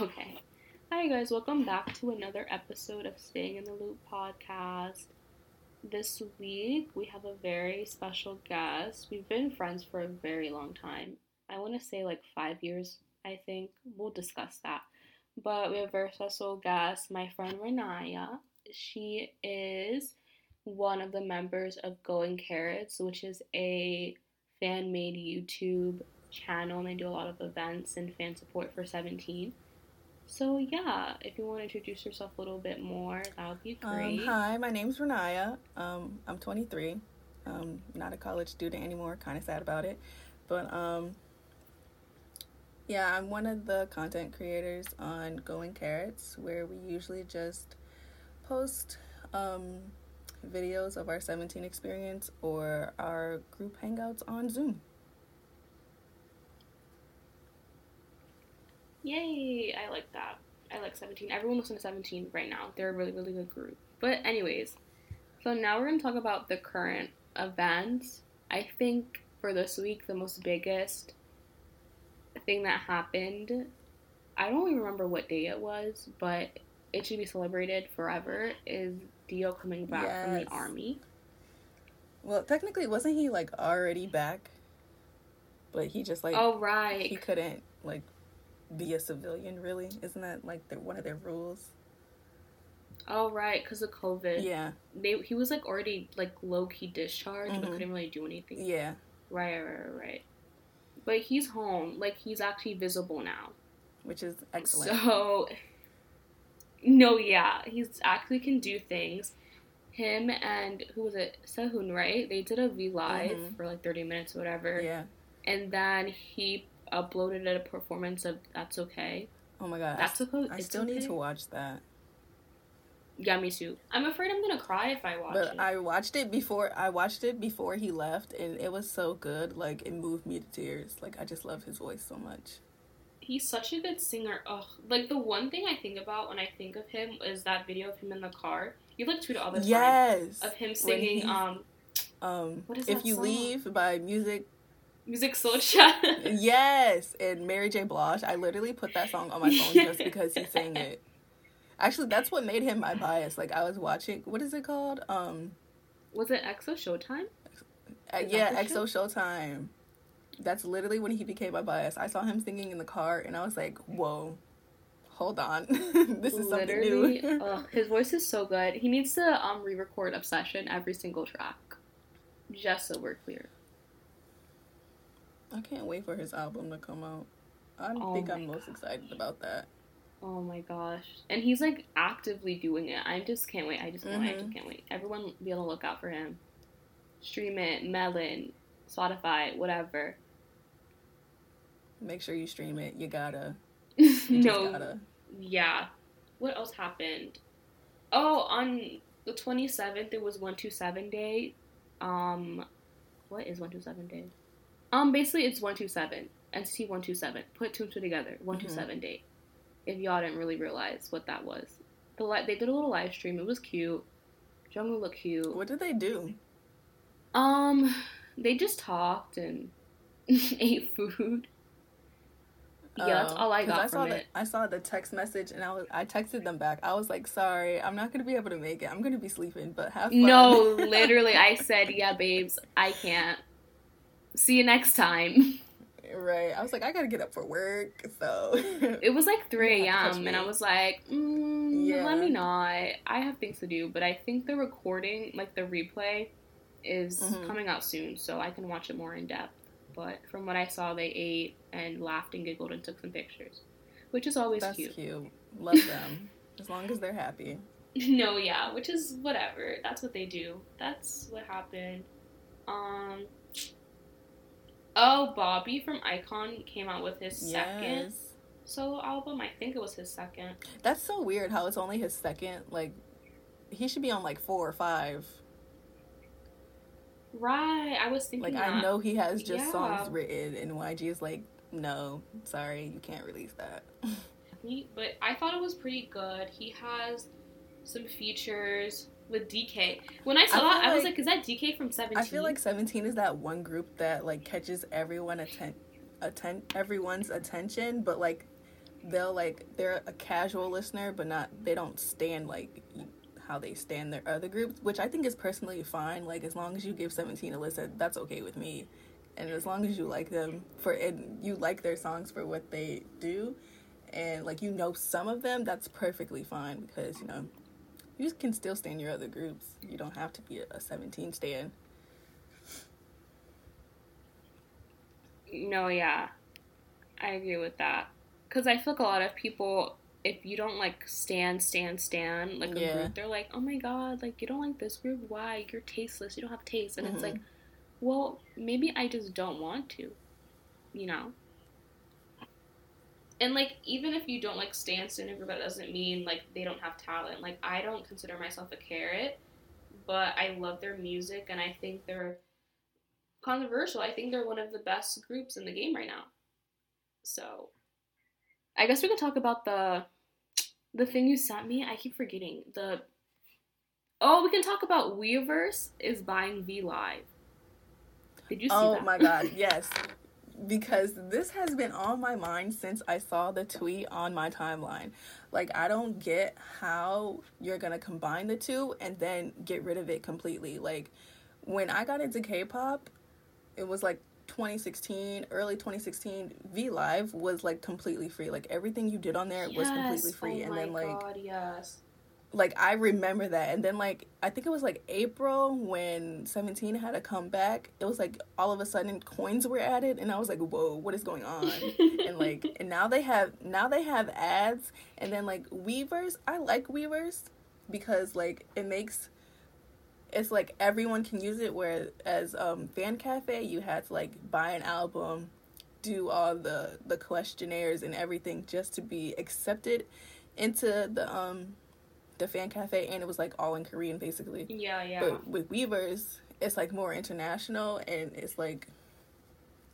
Okay. Hi, guys. Welcome back to another episode of Staying in the Loop podcast. This week, we have a very special guest. We've been friends for a very long time. I want to say like five years, I think. We'll discuss that. But we have a very special guest, my friend Renaya. She is one of the members of Going Carats, which is a fan made YouTube channel, and they do a lot of events and fan support for 17. So yeah, if you want to introduce yourself a little bit more, that would be Um, great. hi, my name's Renaya. Um, I'm 23. Um, not a college student anymore. Kind of sad about it, but um, yeah, I'm one of the content creators on Going Carats, where we usually just post um, videos of our 17 experience or our group hangouts on Zoom. Yay! I like that. I like 17. Everyone listen to 17 right now. They're a really, really good group. But anyways, so now we're gonna talk about the current events. I think for this week, the most biggest thing that happened. I don't even remember what day it was, but it should be celebrated forever. Is D.O. coming back from the army? Well, technically, wasn't he like already back? But he just like oh right. he couldn't like be a civilian really isn't that like their, one of their rules Oh right, because of COVID. yeah They he was like already like low key discharged, but Mhm. couldn't really do anything. yeah Right, right, right. But he's home. Like he's actually visible now. which is excellent So no, yeah, he's actually can do things. Him and who was it? Sehun, right? They did a V live Mhm. for like thirty minutes or whatever, yeah and then he uploaded at a performance of "That's Okay." oh my god That's okay. I, It's still need to watch that Yeah, me too. I'm afraid I'm gonna cry if I watch but it. i watched it before i watched it before he left and it was so good like it moved me to tears like i just love his voice so much He's such a good singer. Ugh. Like the one thing I think about when I think of him is that video of him in the car. You tweet it all the time. yes Of him singing um um What is if you song? leave by music Musiq Soulchild. yes and mary j blige i literally put that song on my phone just because he sang it actually that's what made him my bias like i was watching what is it called um Was it EXO Showtime? Uh, yeah, EXO Showtime. That's literally when he became my bias. I saw him singing in the car, and I was like, "Whoa, hold on, this is something Literally, new." ugh, his voice is so good. He needs to um re-record Obsession every single track, just so we're clear. I can't wait for his album to come out. I Oh think I'm most excited about that. Oh my gosh, and he's like actively doing it. I just can't wait. I just can't wait. I just can't wait. Everyone be on the lookout for him. Stream it, Melon, Spotify, whatever. Make sure you stream it. You gotta. You no, gotta. yeah. What else happened? Oh, on the twenty seventh, it was one two seven day. Um, what is one two seven day? Um, basically, it's one two seven. NCT one two seven. Put two and two together. One two seven date. If y'all didn't really realize what that was, the li- they did a little live stream. It was cute. Jungwoo looked cute. What did they do? Um, they just talked and ate food. Yeah, that's Oh, all I got I saw from the, it. I saw the text message, and I was I texted them back. I was like, "Sorry, I'm not gonna be able to make it. I'm gonna be sleeping, but have fun." No, literally, I said, yeah, babes, I can't. See you next time. Right. I was like, I gotta get up for work, so It was like 3 You have to catch a.m., and I was like, mm, Yeah. let me not. I have things to do, but I think the recording, like the replay, is Mhm. coming out soon, so I can watch it more in depth. But from what I saw, they ate and laughed and giggled and took some pictures, which is always that's cute. cute. Love them as long as they're happy. no, yeah, which is whatever. That's what they do. That's what happened. Um. Oh, Bobby from iKON came out with his second Yes. solo album. I think it was his second. That's so weird how it's only his second. Like, he should be on like four or five. Right, I was thinking Like, that. I know he has just Yeah. songs written, and YG is like, no, sorry, you can't release that. But I thought it was pretty good. He has some features with DK. When I saw I that, feel I was like- like, "Is that DK from 17? I feel like Seventeen is that one group that like catches everyone atten- atten- everyone's attention, but like they'll like they're a casual listener, but not they don't stand like how they stand their other groups, which I think is personally fine. Like as long as you give Seventeen a listen, that's okay with me, and as long as you like them for and you like their songs for what they do, and like you know some of them, that's perfectly fine because you know you can still stand your other groups. You don't have to be a Seventeen stand. No, yeah, I agree with that. Cause I feel like a lot of people, if you don't like stand, stand, stand like a Yeah. group, they're like, oh my god, like you don't like this group. Why? You're tasteless. You don't have taste. And it's Mhm. like, well, maybe I just don't want to. You know. And like, even if you don't like stand, stand a group, that doesn't mean like they don't have talent. Like I don't consider myself a carat, but I love their music and I think they're controversial. I think they're one of the best groups in the game right now. So, I guess we can talk about the the thing you sent me. I keep forgetting the. Oh, we can talk about Weverse is buying V Live. Did you see Oh that? my god, yes. Because this has been on my mind since I saw the tweet on my timeline. Like, I don't get how you're gonna combine the two and then get rid of it completely. Like, when I got into K pop, it was like 2016, early 2016. V Live was like completely free. Like, everything you did on there was completely free. Oh and then, like, God, yes. Like I remember that, and then like I think it was like April when Seventeen had a comeback. It was like all of a sudden coins were added, and I was like, "Whoa, what is going on?" and like, and now they have now they have ads, and then like Weverse. I like Weverse because like it makes it's like everyone can use it. Whereas um, Fan Cafe, you had to like buy an album, do all the the questionnaires and everything just to be accepted into the um the fan cafe and it was like all in Korean basically. yeah, yeah. But with Weverse, it's like more international and it's like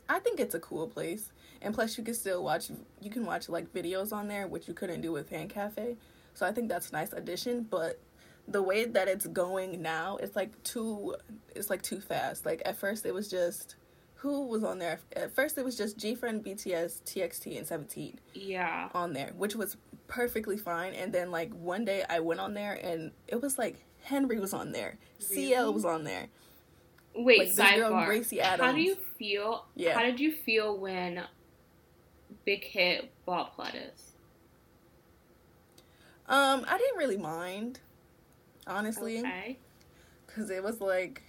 I think it's a cool place. And plus you can still watch you can watch like videos on there which you couldn't do with Fan Cafe. So I think that's a nice addition, but the way that it's going now, it's like too it's like too fast. Like at first it was just who was on there? At first it was just G Friend, BTS, TXT and 17 yeah. on there, which was perfectly fine. And then like one day I went on there and it was like Henry was on there, Really? CL was on there. Wait, like, this girl, sidebar. Gracie How do you feel? Yeah. How did you feel when Big Hit bought Pledis? Um, I didn't really mind, honestly, Okay. because it was like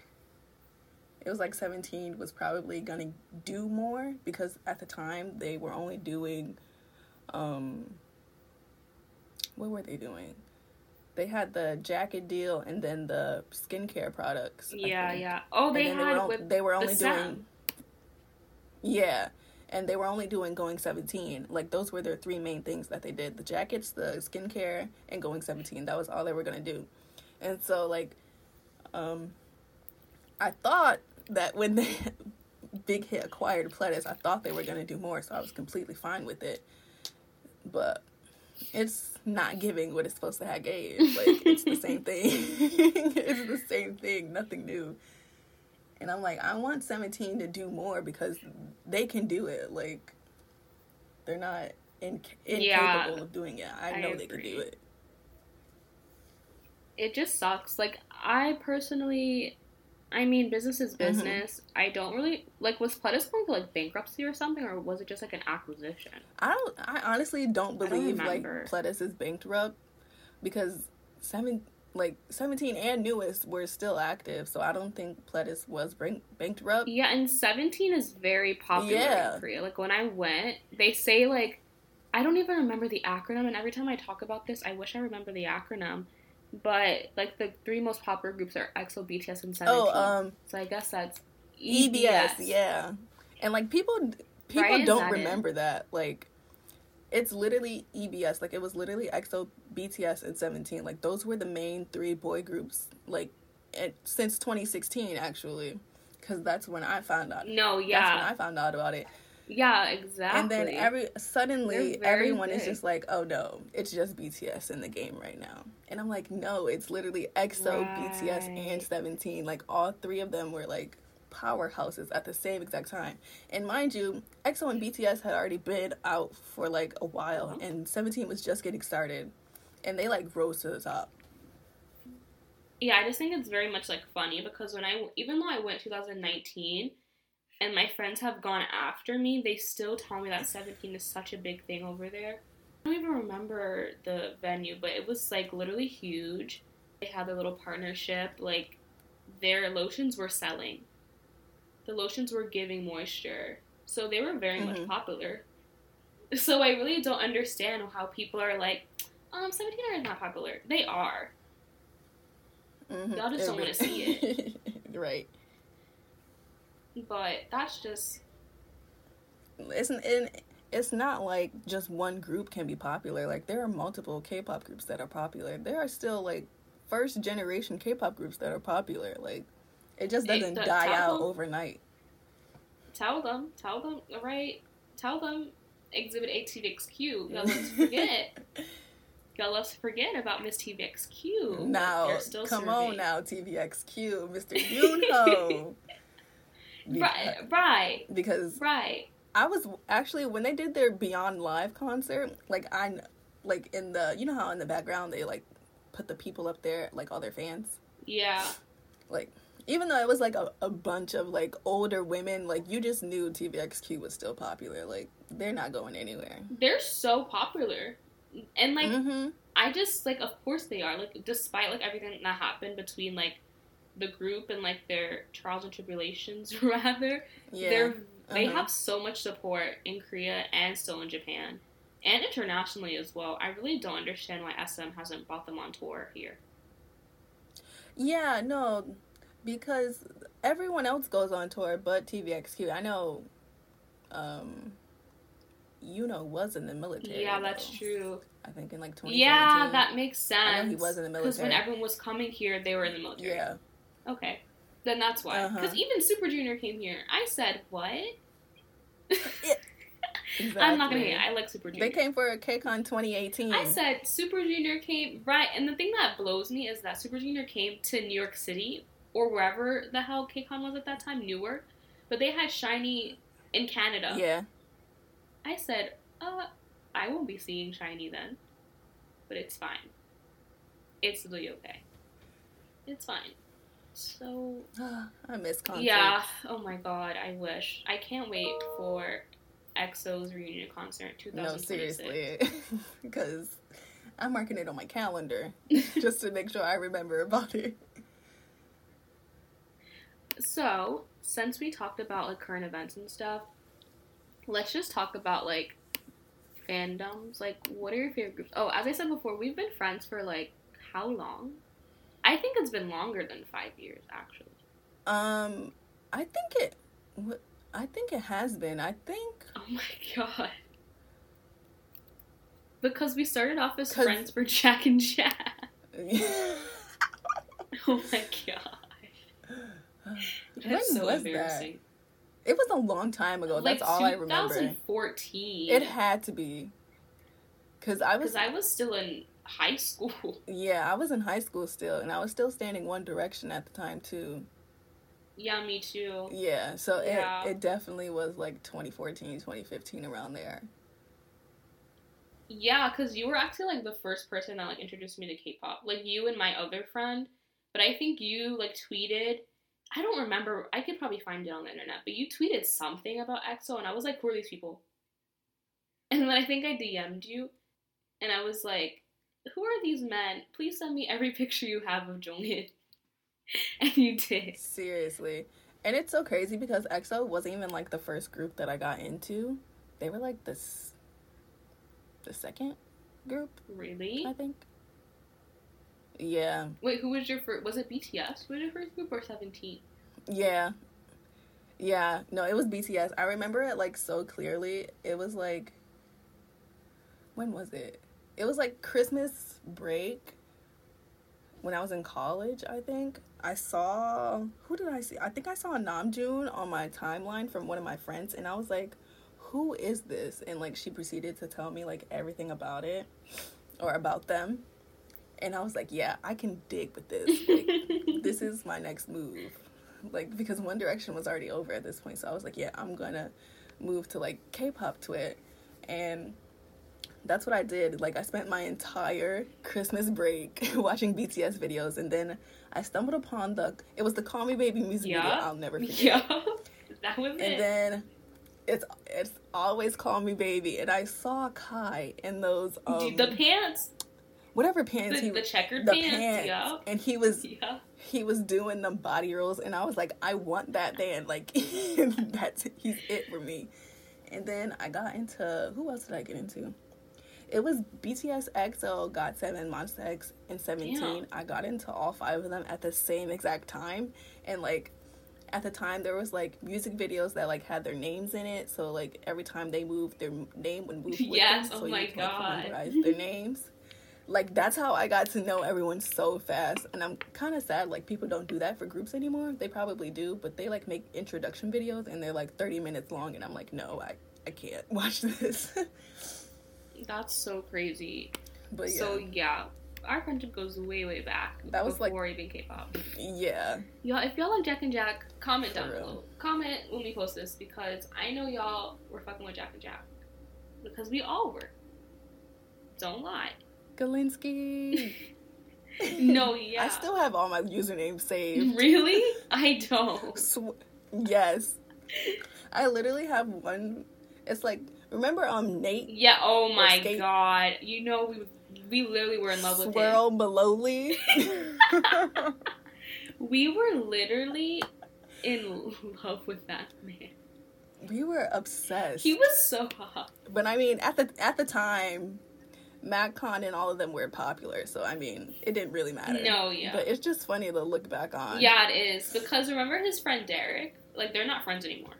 it was like 17 was probably gonna do more because at the time they were only doing um what were they doing? They had the jacket deal and then the skincare products Yeah, yeah. Oh, they had they were, on- with they were only Sam. doing yeah and they were only doing going 17 like those were their three main things that they did the jackets the skincare and going 17 that was all they were going to do. And so like um i thought that when they big hit acquired pledis i thought they were going to do more so i was completely fine with it but it's not giving what it's supposed to have gave like it's the same thing it's the same thing nothing new and I'm like, I want 17 to do more because they can do it. Like, they're not in- incapable Yeah, of doing it. I I know they can do it. it just sucks. Like I personally, I mean, business is Mhm. business. I don't really like. Was Pledis going to like bankruptcy or something, or was it just like an acquisition? I don't. I honestly don't I don't believe like. Pledis is bankrupt because seven, like 17 and NU'EST were still active. So I don't think Pledis was bank- bankrupt. Yeah, and Seventeen is very popular Yeah. in Korea. Like when I went, they say like, I don't even remember the acronym, and every time I talk about this, I wish I remember the acronym. But like the three most popular groups are EXO, BTS, and Seventeen. Oh, um, so I guess that's EBS, yeah. And like people people don't remember that. Like it's literally EBS. Like it was literally EXO, BTS and 17. Like those were the main three boy groups like it, since 2016 actually. Cuz that's when I found out. No, yeah, That's when I found out about it. Yeah, exactly. And then every suddenly everyone is just like, "Oh no, it's just BTS in the game right now." And I'm like, "No, it's literally EXO, BTS and Right. 17. Like all three of them were like powerhouses at the same exact time. And mind you, EXO and BTS had already been out for like a while, Uh-huh. and 17 was just getting started, and they like rose to the top. Yeah, I just think it's very much like funny because when I even though I went 2019 and my friends have gone after me, they still tell me that 17 is such a big thing over there. I don't even remember the venue, but it was like literally huge. They had their little partnership, like their lotions were selling. The lotions were giving moisture. So they were very much Mhm. popular. So I really don't understand how people are like, um, 17 is not popular. They are. Mhm. Y'all just don't wanna see it. right. But that's just It's it's not like just one group can be popular. Like there are multiple K-pop groups that are popular. There are still like first generation K-pop groups that are popular. Like it just doesn't the- die out tell- overnight. tell them, tell them, right? Tell them Exhibit A TVXQ. Y'all love to forget. Y'all love to forget about Miss TVXQ. Now, come on now, TVXQ, Mr. Yoonho. Right, right, Because right. I was actually when they did their Beyond Live concert, like I, like in the you know how in the background they like put the people up there, like all their fans. Yeah. Like even though it was like a, a bunch of like older women, like you just knew TVXQ was still popular. Like they're not going anywhere. They're so popular. And like hmm I just like of course they are. Like despite like everything that happened between like the group and like their trials and tribulations rather, Yeah. they're they Uh-huh. have so much support in Korea and still in Japan and internationally as well. I really don't understand why SM hasn't brought them on tour here. Yeah, no, because everyone else goes on tour but TVXQ. I know, um, you know, was in the military. yeah, that's though. true. I think in like 2017. Yeah, that makes sense. He was in the military. Because when everyone was coming here, they were in the military. Yeah. Okay. Then that's why. Because Uh-huh. even Super Junior came here. I said, what? Exactly. I'm not to hate. I like Super Junior. They came for a KCON 2018. I said Super Junior came right, and the thing that blows me is that Super Junior came to New York City or wherever the hell KCON was at that time, Newark, but they had SHINee in Canada. Yeah. I said, uh, I won't be seeing SHINee then, but it's fine. It's really okay. It's fine. So I miss concerts. yeah. Oh my god, I wish. I can't wait for EXO's reunion concert No, seriously. Because I'm marking it on my calendar just to make sure I remember about it. So, since we talked about like current events and stuff, let's just talk about like fandoms. Like, what are your favorite groups? Oh, as I said before, we've been friends for like how long? I think it's been longer than five years, actually. Um, I think it. What? I think it has been. I think. Oh my god. Because we started off as 'Cause- friends for Jack and Jack. Oh my god. when so was that? It was a long time ago. Like That's all I remember. 2014. It had to be. Cause I was. Because I was still in high school. Yeah, I was in high school still, and I was still standing One Direction at the time too. Yeah, me too. Yeah, so Yeah. it it definitely was like 2014, 2015 around there. Yeah, because you were actually like the first person that like introduced me to K-pop. Like you and my other friend, but I think you like tweeted. I don't remember. I could probably find it on the internet, but you tweeted something about EXO, and I was like, "Who are these people?" And then I think I DM'd you, and I was like, "Who are these men? Please send me every picture you have of Jongin." and you did. Seriously. And it's so crazy because EXO wasn't even like the first group that I got into. They were like this the second group, Really? I think. Yeah. Wait, who was your first? Was it BTS? Was your first group or Seventeen? Yeah. Yeah. No, it was BTS. I remember it like so clearly. It was like when was it? It was like Christmas break when I was in college, I think. I saw who did I see? I think I saw Namjoon on my timeline from one of my friends and I was like, "Who is this?" And like she proceeded to tell me like everything about it or about them. And I was like, "Yeah, I can dig with this. Like this is my next move." like because One Direction was already over at this point, so I was like, yeah, I'm gonna move to like K-pop to it, and that's what I did. Like I spent my entire Christmas break watching BTS videos, and then I stumbled upon the it was the Call Me Baby music Yeah. video. I'll never forget. Yeah, that was And it. then it's it's always Call Me Baby, and I saw Kai in those um, Dude, the pants, whatever pants the, he the checkered the pants. pants, Yeah, and he was yeah. he was doing the body rolls and I was like, I want that band. Like that's he's it for me. And then I got into who else did I get into? It was BTS, EXO, GOT7, Monsta X, and Seventeen. Damn. I got into all five of them at the same exact time, and like at the time there was like music videos that like had their names in it. So like every time they moved, their name would move. With Yes, them, oh so you my could, like, God. memorize their names like that's how I got to know everyone so fast. And I'm kind of sad like people don't do that for groups anymore. They probably do, but they like make introduction videos and they're like 30 minutes long and I'm like, "No, I I can't watch this." That's so crazy. but yeah. So yeah, our friendship goes way, way back. That was, like- before even K-pop. yeah. Y'all, if y'all like Jack and Jack, comment For down real. below. Comment when we post this because I know y'all were fucking with Jack and Jack because we all were. Don't lie. Gilinsky. No, yeah. I still have all my usernames saved. Really? I don't. Sw- yes. I literally have one it's like remember um Nate Yeah. Oh my skate- god. You know we we literally were in love with him. Swirl Maloley. We were literally in love with that man. we were obsessed. He was so hot. But I mean, at the at the time, MAGCON and all of them were popular, so I mean, it didn't really matter. No, yeah. But it's just funny to look back on. Yeah, it is because remember his friend Derek? Like they're not friends anymore.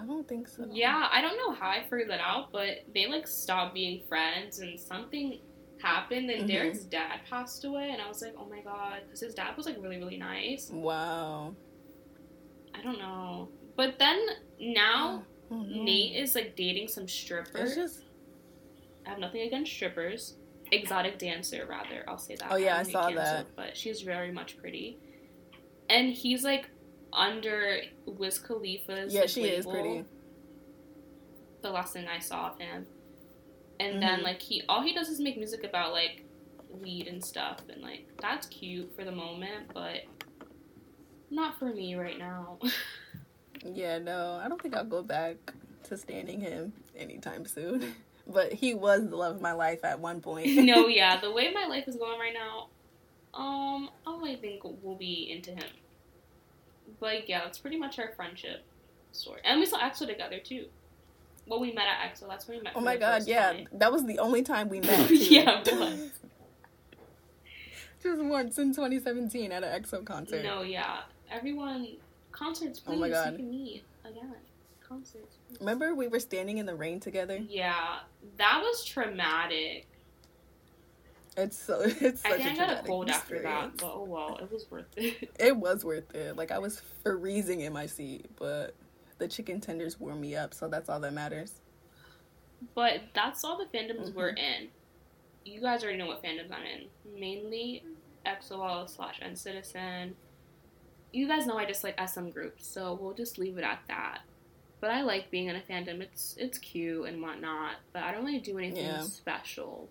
I don't think so. Yeah, I don't know how I figured that out, but they like stopped being friends, and something happened. And Mhm. Derek's dad passed away, and I was like, oh my god, because his dad was like really really nice. Wow. I don't know, but then now Oh, no. Nate is like dating some stripper. Just. I have nothing against strippers. Exotic dancer, rather. I'll say that. Oh, yeah, don't I saw canceled, that. But she's very much pretty. And he's like under Wiz Khalifa's. Yeah, like, she is pretty. The last thing I saw of him. And then Mhm. like he all he does is make music about like weed and stuff and like that's cute for the moment, but not for me right now. Yeah, no, I don't think I'll go back to standing him anytime soon. But he was the love of my life at one point. no, yeah, the way my life is going right now, um, I only think we'll be into him. But yeah, that's pretty much our friendship story. And we saw EXO together too. Well, we met at EXO. That's when we met. Oh my god, yeah, time. that was the only time we met. Yeah. Just once in 2017 at an EXO concert. No, yeah, everyone concerts. Please, Oh my God. you can meet again. Concerts. please. Remember we were standing in the rain together? Yeah, that was traumatic. It's so it's I such think a I got a cold after that, but oh well, it was worth it. It was worth it. Like I was freezing in my seat, but the chicken tenders warmed me up, so that's all that matters. But that's all the fandoms Mhm. we're in. You guys already know what fandoms I'm in. Mainly EXO-L slash NCTzen. You guys know I just like SM groups, so we'll just leave it at that. But I like being in a fandom. It's it's cute and whatnot, but I don't really do anything Yeah. special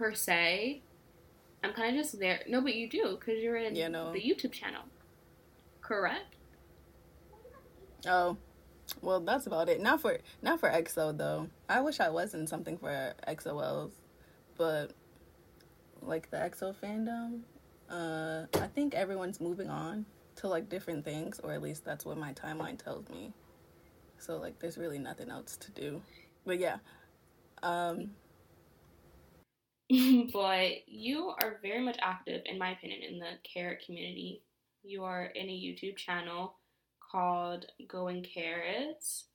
per se. I'm kind of just there. No, but you do because you're in the YouTube channel, correct? Oh, well, that's about it. Not for not for EXO though. I wish I was in something for EXO-Ls, but like the EXO fandom, uh, I think everyone's moving on to like different things, or at least that's what my timeline tells me. So like, there's really nothing else to do. But yeah, um, but you are very much active, in my opinion, in the carat community. You are in a YouTube channel called Going Carats.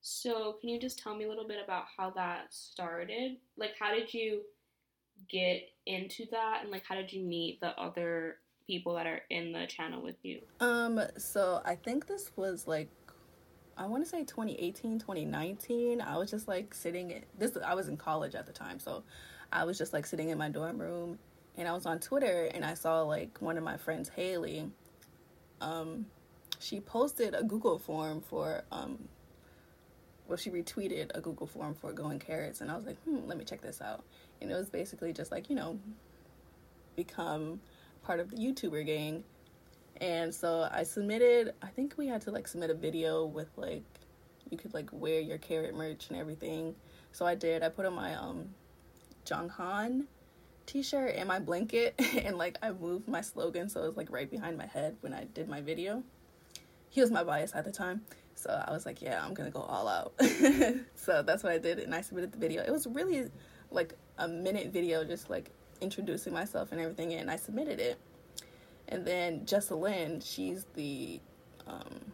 So, can you just tell me a little bit about how that started? Like, how did you get into that, and like, how did you meet the other people that are in the channel with you? Um, so I think this was like I want to say 2018, 2019. I was just like sitting this I was in college at the time, so I was just like sitting in my dorm room and I was on Twitter and I saw like one of my friends Haley um, she posted a Google form for um, well, she retweeted a Google form for Going Carats, and I was like, hmm, let me check this out. And it was basically just like, you know, become part of the YouTuber gang. And so I submitted, I think we had to like submit a video with like, you could like wear your carat merch and everything. So I did. I put on my um Jeonghan t-shirt and my blanket and like I moved my slogan so it was like right behind my head when I did my video. He was my bias at the time. So I was like, yeah, I'm gonna go all out. so that's what I did, and I submitted the video. It was really like a minute video, just like introducing myself and everything, and I submitted it. And then Jessalyn, she's the um,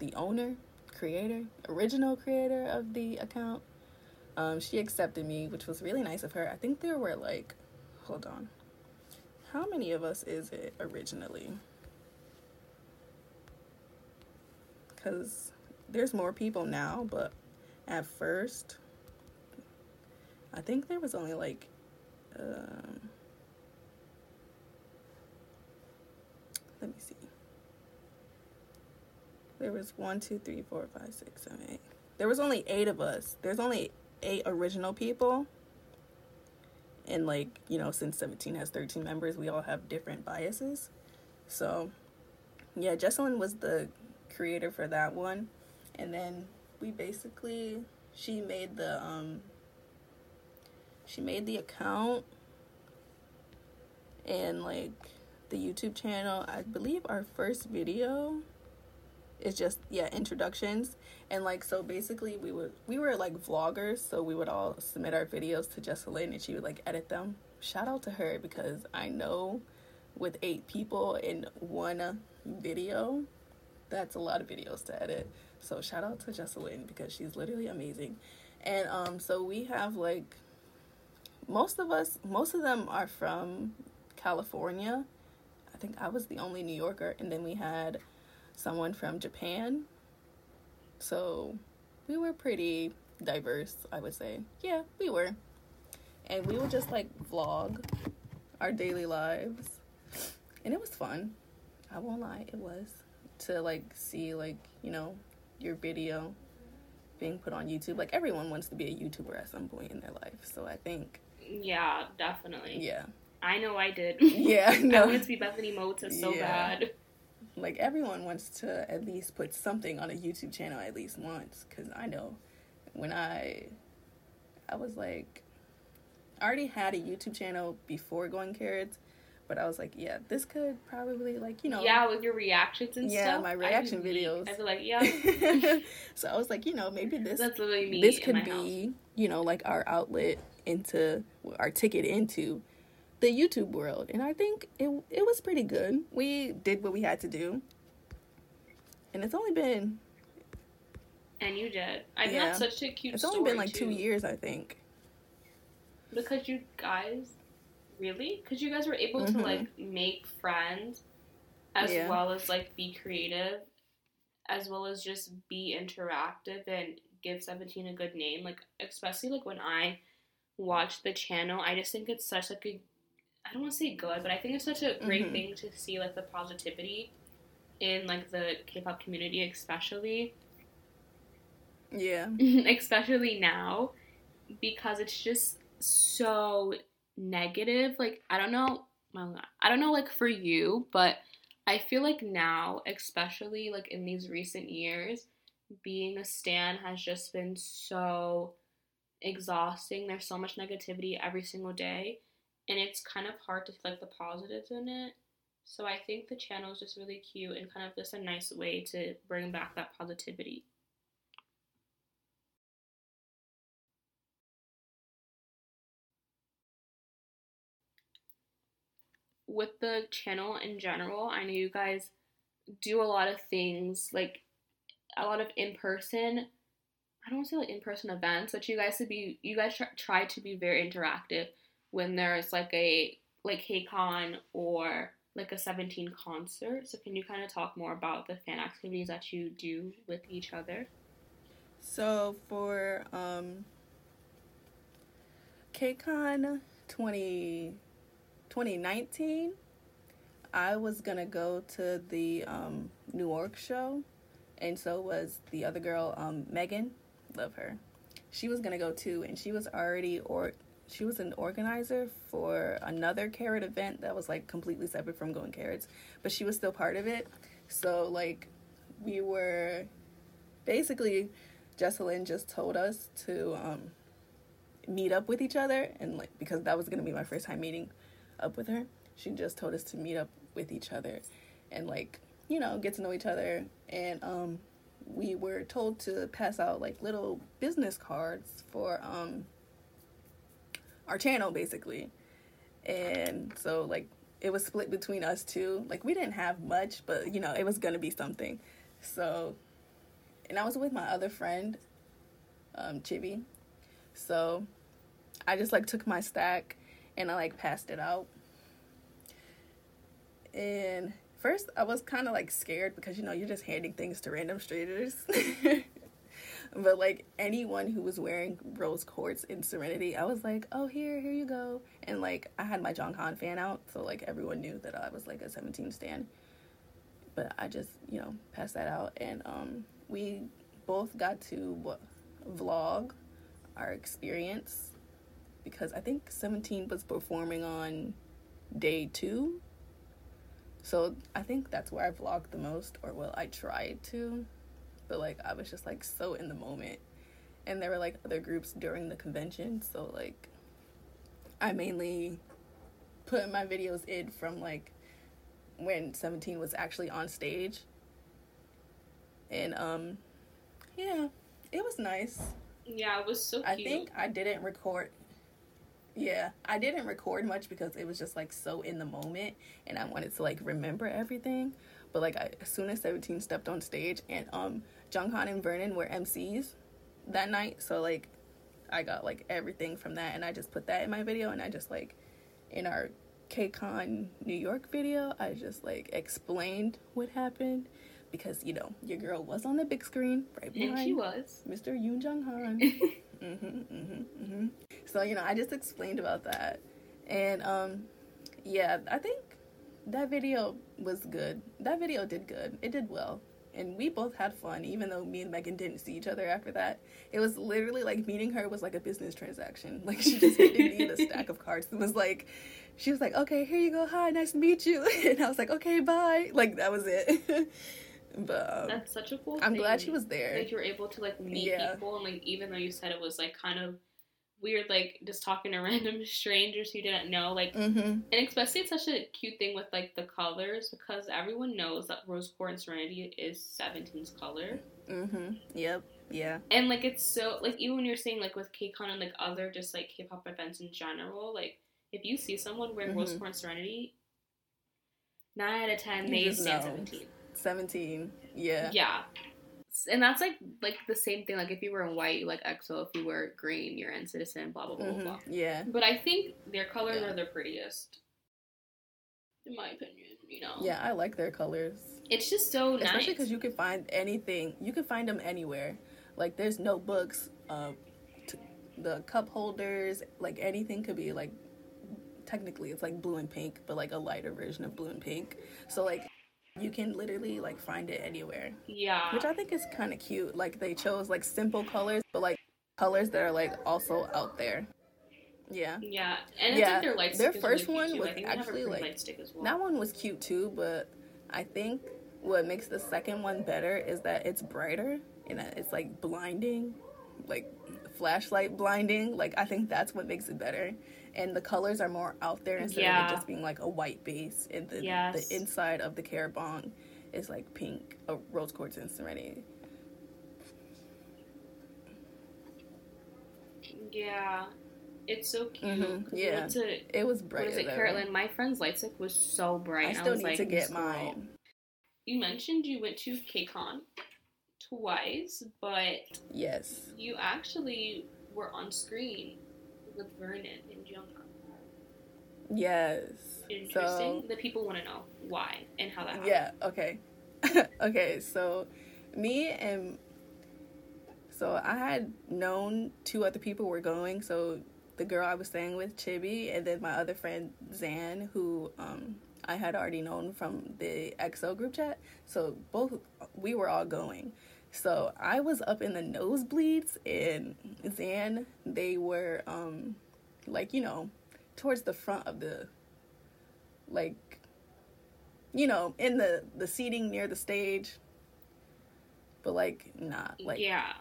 the owner, creator, original creator of the account. Um, she accepted me, which was really nice of her. I think there were like, hold on, how many of us is it originally? because there's more people now, but at first, I think there was only like, um, let me see. There was one, two, three, four, five, six, seven, eight. There was only eight of us. There's only eight original people. And like, you know, since 17 has 13 members, we all have different biases. So, yeah, Jessalyn was the creator for that one. And then we basically she made the um she made the account and like the YouTube channel. I believe our first video is just yeah, introductions. And like so basically we would we were like vloggers, so we would all submit our videos to Jessalyn and she would like edit them. Shout out to her because I know with eight people in one video, that's a lot of videos to edit. So shout out to Jessalyn because she's literally amazing. And um, so we have like most of us, most of them are from California. I think I was the only New Yorker, and then we had someone from Japan. So we were pretty diverse, I would say. Yeah, we were. And we would just like vlog our daily lives. And it was fun. I won't lie, it was to like see like you know your video being put on YouTube. Like everyone wants to be a YouTuber at some point in their life. So I think Yeah, definitely. Yeah. I know I did. Yeah, no. I wanted to be Bethany Mota so Yeah. bad. Like everyone wants to at least put something on a YouTube channel at least once cuz I know when I I was like I already had a YouTube channel before going carats, but I was like, yeah, this could probably like, you know, Yeah, with your reactions and Yeah, stuff. my I'd reaction weak. videos. I'd be like, yeah, so I was like, you know, maybe this that's literally me. this could be, house. you know, like our outlet into our ticket into the YouTube world. And I think it it was pretty good. We did what we had to do. And it's only been And you did. I Yeah. that's such a cute it's only been like too. 2 years, I think. Because you guys, really? Because you guys were able Mhm. to like make friends, as Yeah. well as like be creative, as well as just be interactive and give Seventeen a good name. Like especially like when I watch the channel, I just think it's such like a, I don't want to say good, but I think it's such a great Mhm. thing to see like the positivity in like the K-pop community, especially. Yeah. especially now because it's just so negative like i don't know well, i don't know like for you but i feel like now especially like in these recent years being a stan has just been so exhausting there's so much negativity every single day and it's kind of hard to see like the positives in it so i think the channel is just really cute and kind of just a nice way to bring back that positivity with the channel in general, I know you guys do a lot of things, like a lot of in person. I don't want to say like in person events, but you guys to be you guys try to be very interactive when there's like a like KCON or like a 17 concert. So can you kind of talk more about the fan activities that you do with each other? So for um KCON 20 2019, I was gonna go to the um, New York show, and so was the other girl, um, Megan. Love her. She was gonna go too, and she was already or she was an organizer for another carat event that was like completely separate from going carats, but she was still part of it. So like we were basically Jessalyn just told us to um, meet up with each other and like because that was gonna be my first time meeting up with her. She just told us to meet up with each other and like you know get to know each other and um we were told to pass out like little business cards for um our channel basically. And so like it was split between us two. Like we didn't have much but you know it was gonna be something. So and i was with my other friend um chibi. So i just like took my stack and i like passed it out. And first I was kind of like scared because you know you're just handing things to random strangers. but like anyone who was wearing rose quartz in Serenity, I was like, "Oh, here, here you go." And like I had my Jeonghan fan out, so like everyone knew that I was like a 17 stan. But I just, you know, passed that out and um we both got to vlog our experience because I think 17 was performing on day 2 so I think that's where I vlogged the most, or well, I tried to, but like I was just like so in the moment, and there were like other groups during the convention, so like I mainly put my videos in from like when 17 was actually on stage, and um, yeah, it was nice. Yeah, it was so cute. I think I didn't record yeah, I didn't record much because it was just like so in the moment and I wanted to like remember everything. But like I, as soon as 17 stepped on stage and um Jeonghan and Vernon were MCs that night, so like I got like everything from that and I just put that in my video and I just like in our KCON New York video, I just like explained what happened because you know your girl was on the big screen right behind and she was Mr. Yoon Jeonghan. Mm-hmm, mm-hmm, mm-hmm. So you know, I just explained about that, and um, yeah, I think that video was good. That video did good. It did well, and we both had fun, even though me and Megan didn't see each other after that. It was literally like meeting her was like a business transaction. Like she just handed me the stack of cards and was like, she was like, "Okay, here you go. Hi, nice to meet you," and I was like, "Okay, bye." Like that was it. But um, that's such a cool. I'm thing. glad she was there. Like you were able to like meet Yeah. people, and like even though you said it was like kind of weird, like just talking to random strangers you didn't know, like mm-hmm. and especially it's such a cute thing with like the colors because everyone knows that rose quartz serenity is 17's color Mm-hmm. Yep. Yeah. and like it's so like even when you're saying like with KCON and like other just like K-pop events in general like if you see someone wearing rose Mhm. quartz serenity nine out of ten You they stand. 17 Seventeen. Yeah. yeah and that's like like the same thing like if you were in white you like EXO if you were green you're NCTzen blah blah blah blah Mhm. blah Yeah. but I think their colors Yeah. are the prettiest in my opinion you know Yeah. I like their colors, it's just so nice especially because you can find anything. You can find them anywhere. Like there's notebooks, uh, t- the cup holders, like anything could be like. Technically, it's like blue and pink, but like a lighter version of blue and pink. So like, you can literally like find it anywhere. yeah which I think is kind of cute. Like they chose like simple colors, but like colors that are like also out there. Yeah, Yeah, and it's Yeah, like their their first really one was I think they have a actually, like- light stick as well. that one was cute too. But I think what makes the second one better is that it's brighter and that it's like blinding, like flashlight blinding. Like I think that's what makes it better. And the colors are more out there instead of it just being like a white base. And the Yes. the inside of the Caratbong is like pink, a rose quartz and serenity. yeah, it's so cute. Mhm, we yeah. to It was bright. is it. Carolyn? My friend's light stick was so bright. I still was need like, to get "This mine. You mentioned you went to KCON twice, but Yes. you actually were on screen with Vernon and Jungkook. Yes. Interesting. So the people want to know why and how that happened. yeah. Okay. okay. So me and so I had known two other people were going. So the girl I was staying with, Chibi, and then my other friend Zan, who um I had already known from the EXO group chat. So both we were all going. So I was up in the nosebleeds and Zan, they were um like, you know, towards the front of the like you know, in the the seating near the stage. But like not like yeah.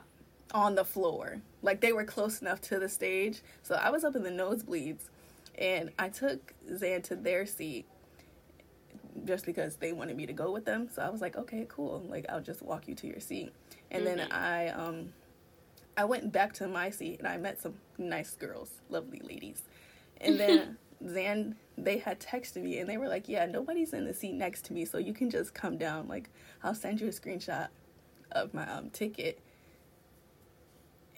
on the floor. Like they were close enough to the stage. So I was up in the nosebleeds and I took Zan to their seat just because they wanted me to go with them. So I was like, okay, cool. Like I'll just walk you to your seat. And mm-hmm. then I um I went back to my seat and I met some nice girls, lovely ladies. And then Zan they had texted me and they were like, "Yeah, nobody's in the seat next to me, so you can just come down. Like I'll send you a screenshot of my um ticket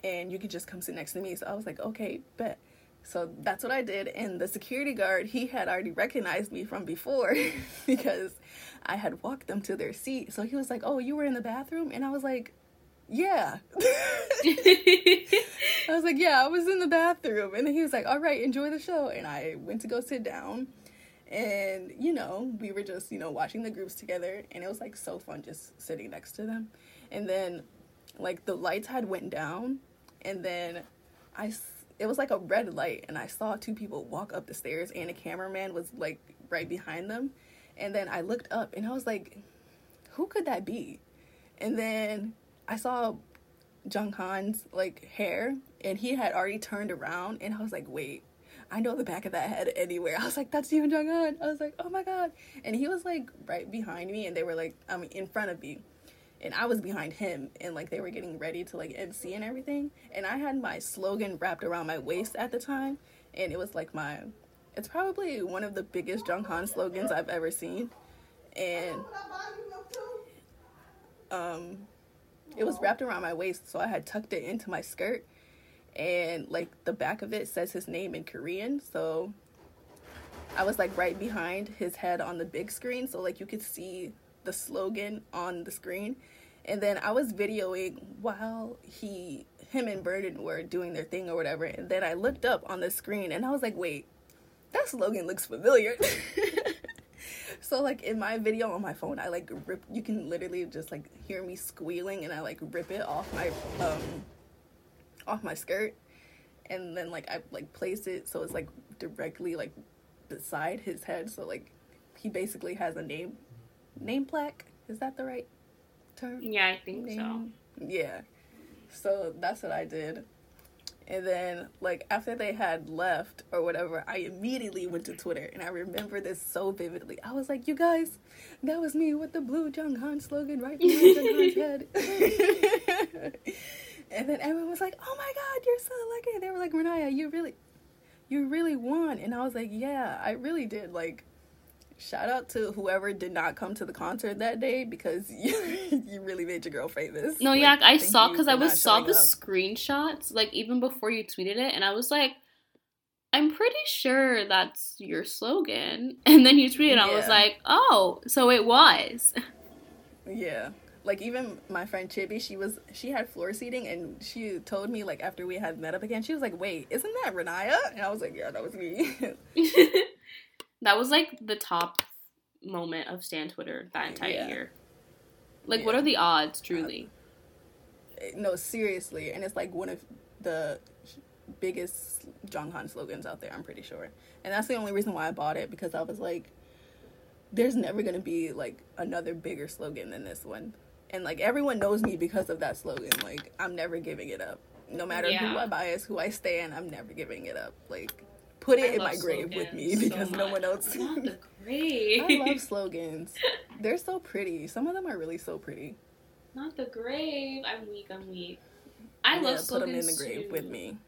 and you can just come sit next to me." So I was like, "Okay, bet." So that's what I did. And the security guard, he had already recognized me from before because I had walked them to their seat. So he was like, Oh, you were in the bathroom? And I was like, Yeah. I was like, Yeah, I was in the bathroom. And then he was like, All right, enjoy the show. And I went to go sit down. And, you know, we were just, you know, watching the groups together. And it was like so fun just sitting next to them. And then, like, the lights had went down. And then I it was like a red light and I saw two people walk up the stairs and a cameraman was like right behind them. And then I looked up and I was like, who could that be? And then I saw Jeonghan's like hair and he had already turned around and I was like, wait, I know the back of that head anywhere. I was like, that's Steven Jeonghan. I was like, oh my god. And he was like right behind me and they were like I mean in front of me and I was behind him and like they were getting ready to like MC and everything and I had my slogan wrapped around my waist at the time and it was like my it's probably one of the biggest Jeonghan slogans I've ever seen and um it was wrapped around my waist so I had tucked it into my skirt and like the back of it says his name in Korean so I was like right behind his head on the big screen so like you could see the slogan on the screen. And then I was videoing while he him and Burden were doing their thing or whatever. And then I looked up on the screen and I was like, wait, that slogan looks familiar. so like in my video on my phone, I like rip you can literally just like hear me squealing and I like rip it off my um off my skirt and then like I like place it so it's like directly like beside his head so like he basically has a name name plaque. Is that the right term? Yeah, I think name? so. Yeah. So that's what I did. And then, like, after they had left or whatever, I immediately went to Twitter and I remember this so vividly. I was like, you guys, that was me with the blue Jeonghan slogan right behind Jeonghan's head. and then everyone was like, oh my God, you're so lucky. They were like, Renaya, you really, you really won. And I was like, yeah, I really did. Like, shout out to whoever did not come to the concert that day because you, you really made your girl famous. No, like, yeah, I saw because I was saw the up. screenshots like even before you tweeted it, and I was like, I'm pretty sure that's your slogan. And then you tweeted, yeah. I was like, oh, so it was. Yeah. Like even my friend Chibi, she was she had floor seating and she told me like after we had met up again, she was like, Wait, isn't that Renaya? And I was like, Yeah, that was me. That was like the top moment of Stan Twitter that entire yeah. year. Like, yeah. what are the odds, truly? Uh, no, seriously, and it's like one of the biggest Jeonghan slogans out there. I'm pretty sure, and that's the only reason why I bought it because I was like, "There's never gonna be like another bigger slogan than this one," and like everyone knows me because of that slogan. Like, I'm never giving it up. No matter yeah. who I bias, who I stand, I'm never giving it up. Like, put it I in my grave with me because so no one else. Not the grave. I love slogans. They're so pretty. Some of them are really so pretty. Not the grave. I'm weak. I'm weak. I yeah, love slogans. Put them in the grave too. with me.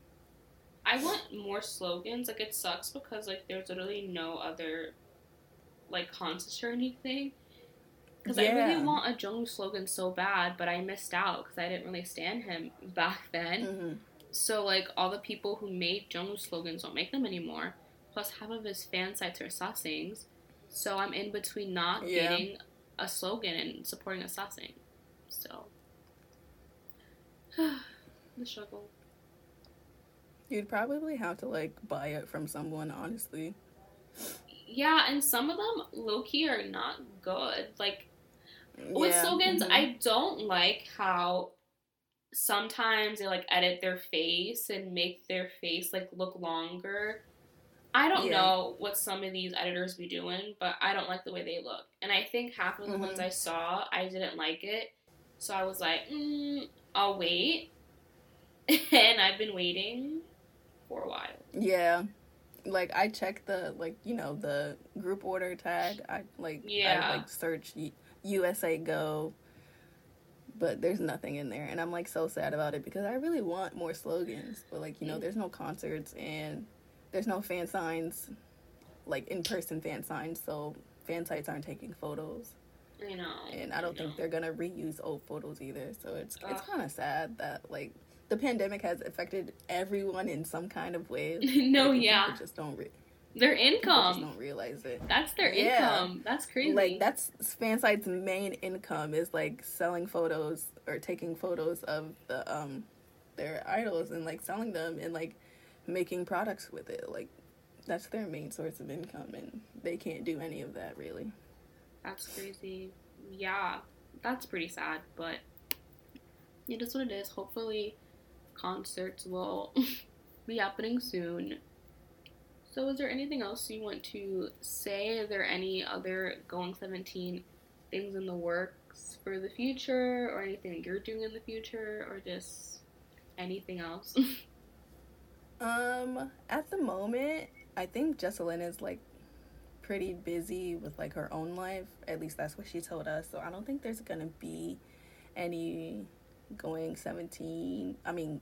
I want more slogans. Like it sucks because like there's literally no other like concerts or anything. Because yeah. I really want a Jung slogan so bad, but I missed out because I didn't really stand him back then. Mm-hmm. So like all the people who made Jungwoo slogans don't make them anymore. Plus half of his fan sites are sasaengs. So I'm in between not yeah. getting a slogan and supporting a sasaeng. So the struggle. You'd probably have to like buy it from someone, honestly. Yeah, and some of them low key are not good. Like with Yeah, slogans, mhm. I don't like how sometimes they like edit their face and make their face like look longer. I don't Yeah. know what some of these editors be doing, but I don't like the way they look. And I think half of the ones Mhm. I saw, I didn't like it. So I was like, mm, I'll wait. and I've been waiting for a while. Yeah. Like I checked the like you know the group order tag. I like Yeah. I like search USA Go, but there's nothing in there, and I'm like so sad about it because I really want more slogans, but like you know there's no concerts and there's no fan signs, like in person fan signs, so fan sites aren't taking photos, you know. and I don't know. think they're gonna reuse old photos either. So it's it's kind of sad that like the pandemic has affected everyone in some kind of way. no, yeah. Just don't re- Their people just income. don't realize it. That's their Yeah. income. That's crazy. Like that's FanSite's main income is like selling photos or taking photos of the um their idols and like selling them and like making products with it. Like that's their main source of income and they can't do any of that really. That's crazy. Yeah, that's pretty sad, but it is what it is. Hopefully, concerts will be happening soon. So, is there anything else you want to say? Are there any other Going 17 things in the works for the future, or anything you're doing in the future, or just anything else? Um at the moment, I think Jessalyn is like pretty busy with like her own life. At least that's what she told us. So I don't think there's to be any going 17, I mean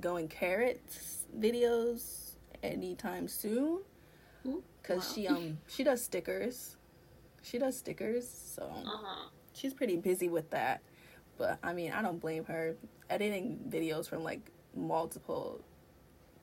going carats videos anytime soon cuz wow. she um she does stickers. She does stickers, so uh huh. she's pretty busy with that. But I mean, I don't blame her. Editing videos from like multiple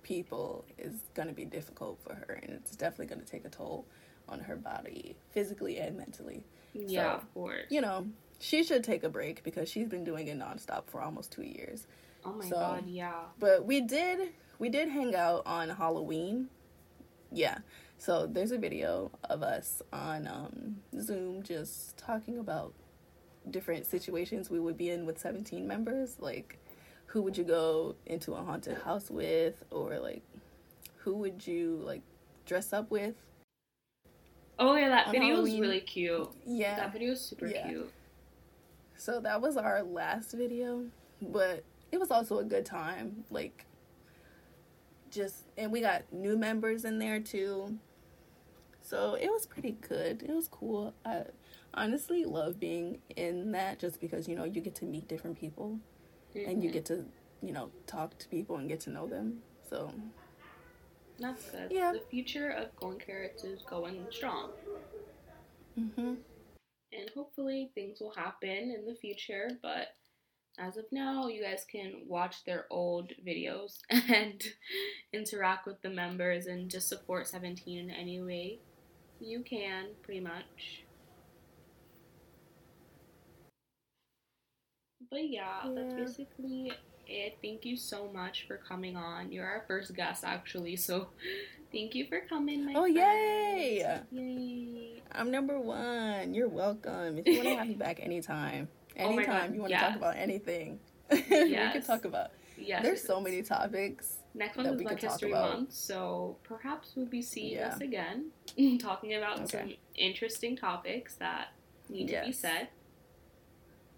people is going to be difficult for her and it's definitely going to take a toll on her body physically and mentally. Yeah, So, of course. You know, she should take a break because she's been doing it nonstop for almost 2 years. oh my so- god, yeah. But we did we did hang out on Halloween. Yeah. So there's a video of us on um, Zoom just talking about different situations we would be in with 17 members. Like, who would you go into a haunted house with, or like, who would you like dress up with? Oh yeah, that video was really cute. Yeah. That video was super Yeah. cute. So that was our last video, but it was also a good time. Like, just, and we got new members in there too. So it was pretty good. It was cool. I honestly love being in that just because, you know, you get to meet different people and you Mhm. get to, you know, talk to people and get to know them. So, That's good. Yeah. The future of Going Carats is going strong. hmm And hopefully things will happen in the future, but as of now, you guys can watch their old videos and interact with the members and just support 17 in any way you can, pretty much. But yeah, that's basically it. Thank you so much for coming on. You're our first guest, actually, so thank you for coming, my Oh, friend. yay! Yay! I'm number one. You're welcome. If you want to have me back anytime, anytime God, you want to talk about anything, we can talk about. Yes, There's so many topics. Next that month is we Black History about. Month, so perhaps we'll be seeing Yeah. us again, talking about Okay. some interesting topics that need to be said.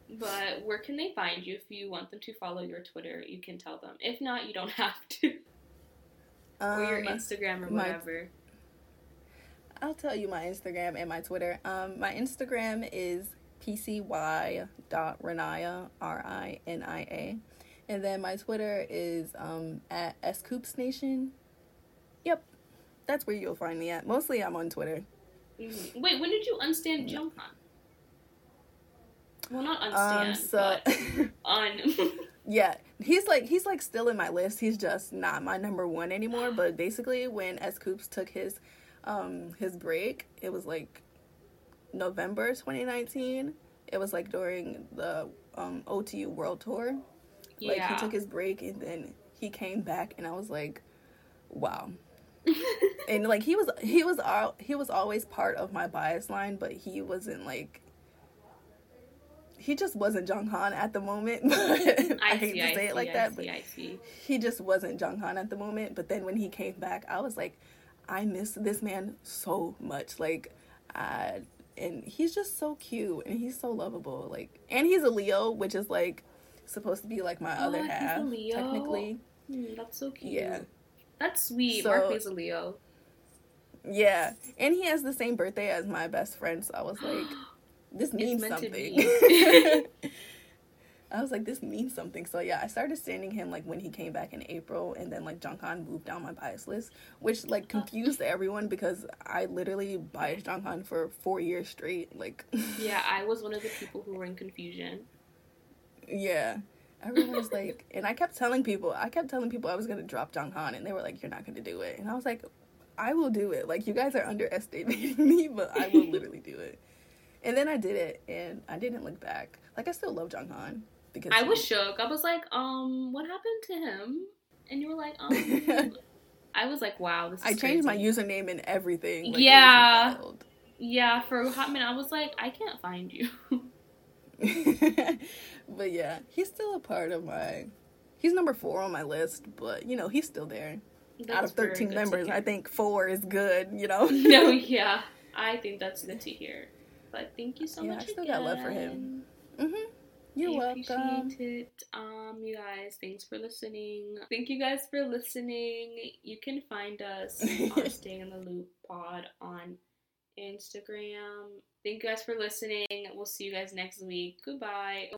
But where can they find you if you want them to follow your Twitter? You can tell them. If not, you don't have to. or your Um, Instagram or my- whatever. I'll tell you my Instagram and my Twitter. Um, my Instagram is pcy.rania, R I N I A. And then my Twitter is um, at scoopsnation. Yep, that's where you'll find me at. Mostly I'm on Twitter. Mhm. Wait, when did you unstand Jeonghan? Well, not Um, unstand, so but un. yeah, he's like he's like still in my list. He's just not my number one anymore. But basically, when S.Coups took his um his break, it was like November 2019. It was like during the um OTU World Tour. Like yeah. he took his break and then he came back, and I was like, wow, and like he was he was all he was always part of my bias line, but he wasn't like he just wasn't Jeonghan at the moment. I, I, hate to say see, it like I that, see, but he just wasn't Jeonghan at the moment. But then when he came back, I was like, I miss this man so much. Like, I, and he's just so cute and he's so lovable. Like, and he's a Leo, which is like supposed to be like my oh, other half, technically. Mm, that's so cute. Yeah, that's sweet. So, Mark is a Leo. Yeah, and he has the same birthday as my best friend, so I was like. this means something. I was like, this means something. So yeah, I started standing him like when he came back in April, and then like Jeonghan moved down my bias list, which like oh. confused everyone because I literally biased Jeonghan for four years straight. Like, yeah, I was one of the people who were in confusion. Yeah, everyone was like, and I kept telling people, I kept telling people I was gonna drop Jeonghan, and they were like, you're not gonna do it, and I was like, I will do it. Like you guys are underestimating me, but I will literally do it. And then I did it, and I didn't look back. Like I still love Jeonghan because I was he, shook. I was like, um, what happened to him? And you were like, um. I was like, wow, this. I changed my username and everything. Like, yeah, yeah. For a hot minute, I was like, I can't find you. but yeah, he's still a part of my. He's number four on my list, but you know he's still there. That's Out of thirteen members, I think four is good. You know. no, yeah, I think that's good to hear. But thank you so yeah, much. I still again. got love for him. Mhm. You're I welcome. It. Um, you guys, thanks for listening. Thank you guys for listening. You can find us on Staying in the Loop Pod on Instagram. Thank you guys for listening. We'll see you guys next week. Goodbye.